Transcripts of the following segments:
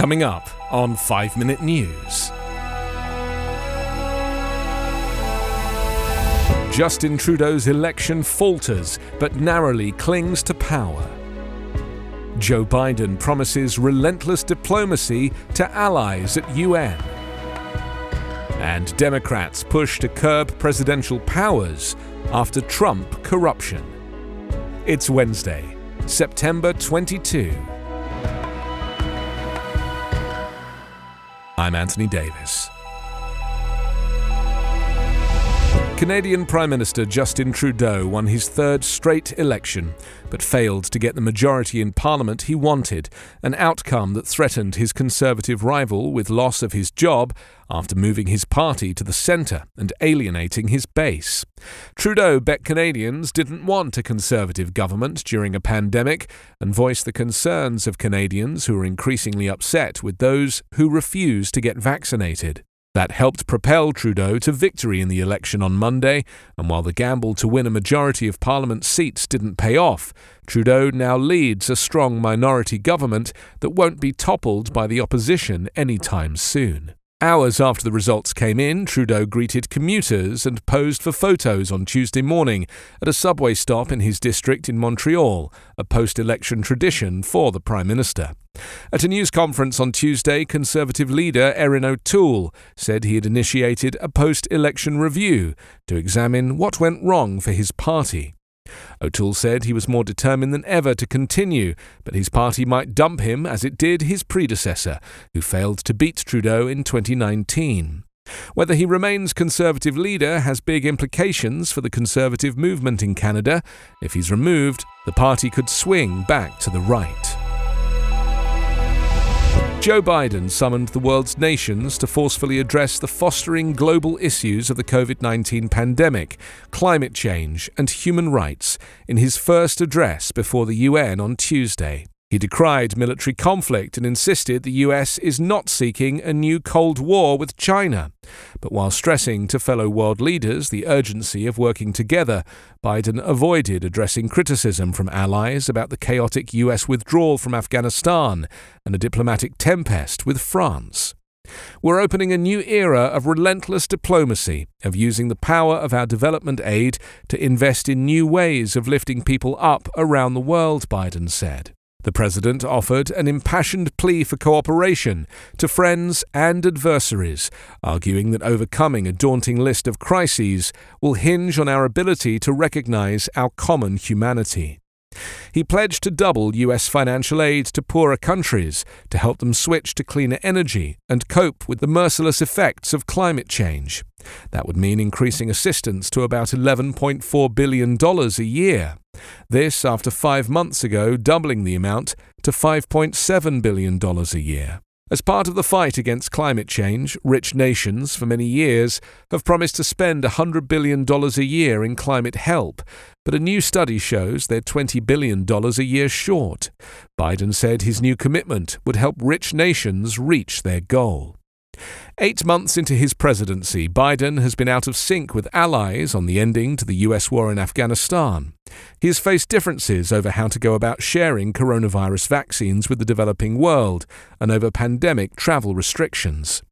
Coming up on 5 Minute News. Justin Trudeau's election falters but narrowly clings to power. Joe Biden promises relentless diplomacy to allies at UN. And Democrats push to curb presidential powers after Trump corruption. It's Wednesday, September 22. I'm Anthony Davis. Canadian Prime Minister Justin Trudeau won his third straight election, but failed to get the majority in Parliament he wanted, an outcome that threatened his Conservative rival with loss of his job after moving his party to the centre and alienating his base. Trudeau bet Canadians didn't want a Conservative government during a pandemic and voiced the concerns of Canadians who are increasingly upset with those who refuse to get vaccinated. That helped propel Trudeau to victory in the election on Monday, and while the gamble to win a majority of Parliament seats didn't pay off, Trudeau now leads a strong minority government that won't be toppled by the opposition anytime soon. Hours after the results came in, Trudeau greeted commuters and posed for photos on Tuesday morning at a subway stop in his district in Montreal, a post election tradition for the Prime Minister. At a news conference on Tuesday, Conservative leader Erin O'Toole said he had initiated a post election review to examine what went wrong for his party. O'Toole said he was more determined than ever to continue, but his party might dump him as it did his predecessor, who failed to beat Trudeau in 2019. Whether he remains Conservative leader has big implications for the Conservative movement in Canada. If he's removed, the party could swing back to the right. Joe Biden summoned the world's nations to forcefully address the fostering global issues of the COVID 19 pandemic, climate change, and human rights in his first address before the UN on Tuesday. He decried military conflict and insisted the US is not seeking a new Cold War with China. But while stressing to fellow world leaders the urgency of working together, Biden avoided addressing criticism from allies about the chaotic US withdrawal from Afghanistan and a diplomatic tempest with France. We're opening a new era of relentless diplomacy, of using the power of our development aid to invest in new ways of lifting people up around the world, Biden said. The President offered an impassioned plea for cooperation to friends and adversaries, arguing that overcoming a daunting list of crises will hinge on our ability to recognize our common humanity. He pledged to double U.S. financial aid to poorer countries to help them switch to cleaner energy and cope with the merciless effects of climate change. That would mean increasing assistance to about $11.4 billion a year. This after five months ago doubling the amount to $5.7 billion a year. As part of the fight against climate change, rich nations for many years have promised to spend $100 billion a year in climate help, but a new study shows they're $20 billion a year short. Biden said his new commitment would help rich nations reach their goal. Eight months into his presidency, Biden has been out of sync with allies on the ending to the US war in Afghanistan. He has faced differences over how to go about sharing coronavirus vaccines with the developing world and over pandemic travel restrictions.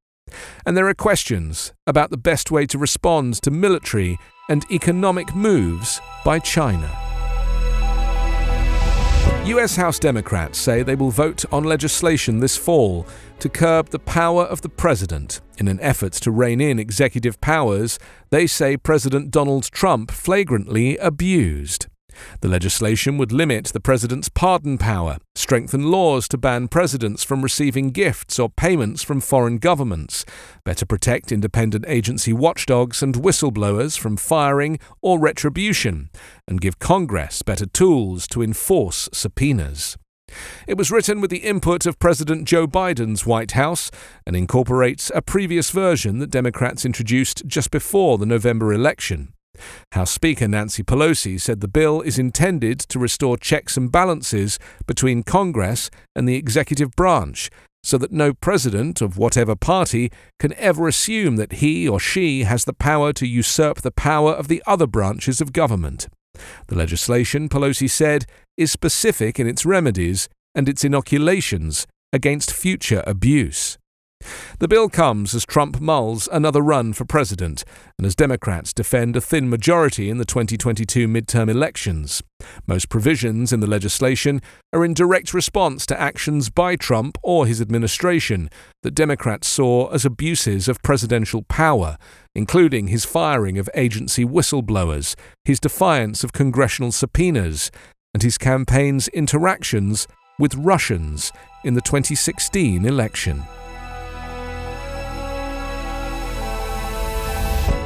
And there are questions about the best way to respond to military and economic moves by China. US House Democrats say they will vote on legislation this fall to curb the power of the president. In an effort to rein in executive powers, they say President Donald Trump flagrantly abused. The legislation would limit the president's pardon power, strengthen laws to ban presidents from receiving gifts or payments from foreign governments, better protect independent agency watchdogs and whistleblowers from firing or retribution, and give Congress better tools to enforce subpoenas. It was written with the input of President Joe Biden's White House and incorporates a previous version that Democrats introduced just before the November election. House Speaker Nancy Pelosi said the bill is intended to restore checks and balances between Congress and the executive branch so that no president of whatever party can ever assume that he or she has the power to usurp the power of the other branches of government. The legislation, Pelosi said, is specific in its remedies and its inoculations against future abuse. The bill comes as Trump mulls another run for president and as Democrats defend a thin majority in the 2022 midterm elections. Most provisions in the legislation are in direct response to actions by Trump or his administration that Democrats saw as abuses of presidential power, including his firing of agency whistleblowers, his defiance of congressional subpoenas, and his campaign's interactions with Russians in the 2016 election.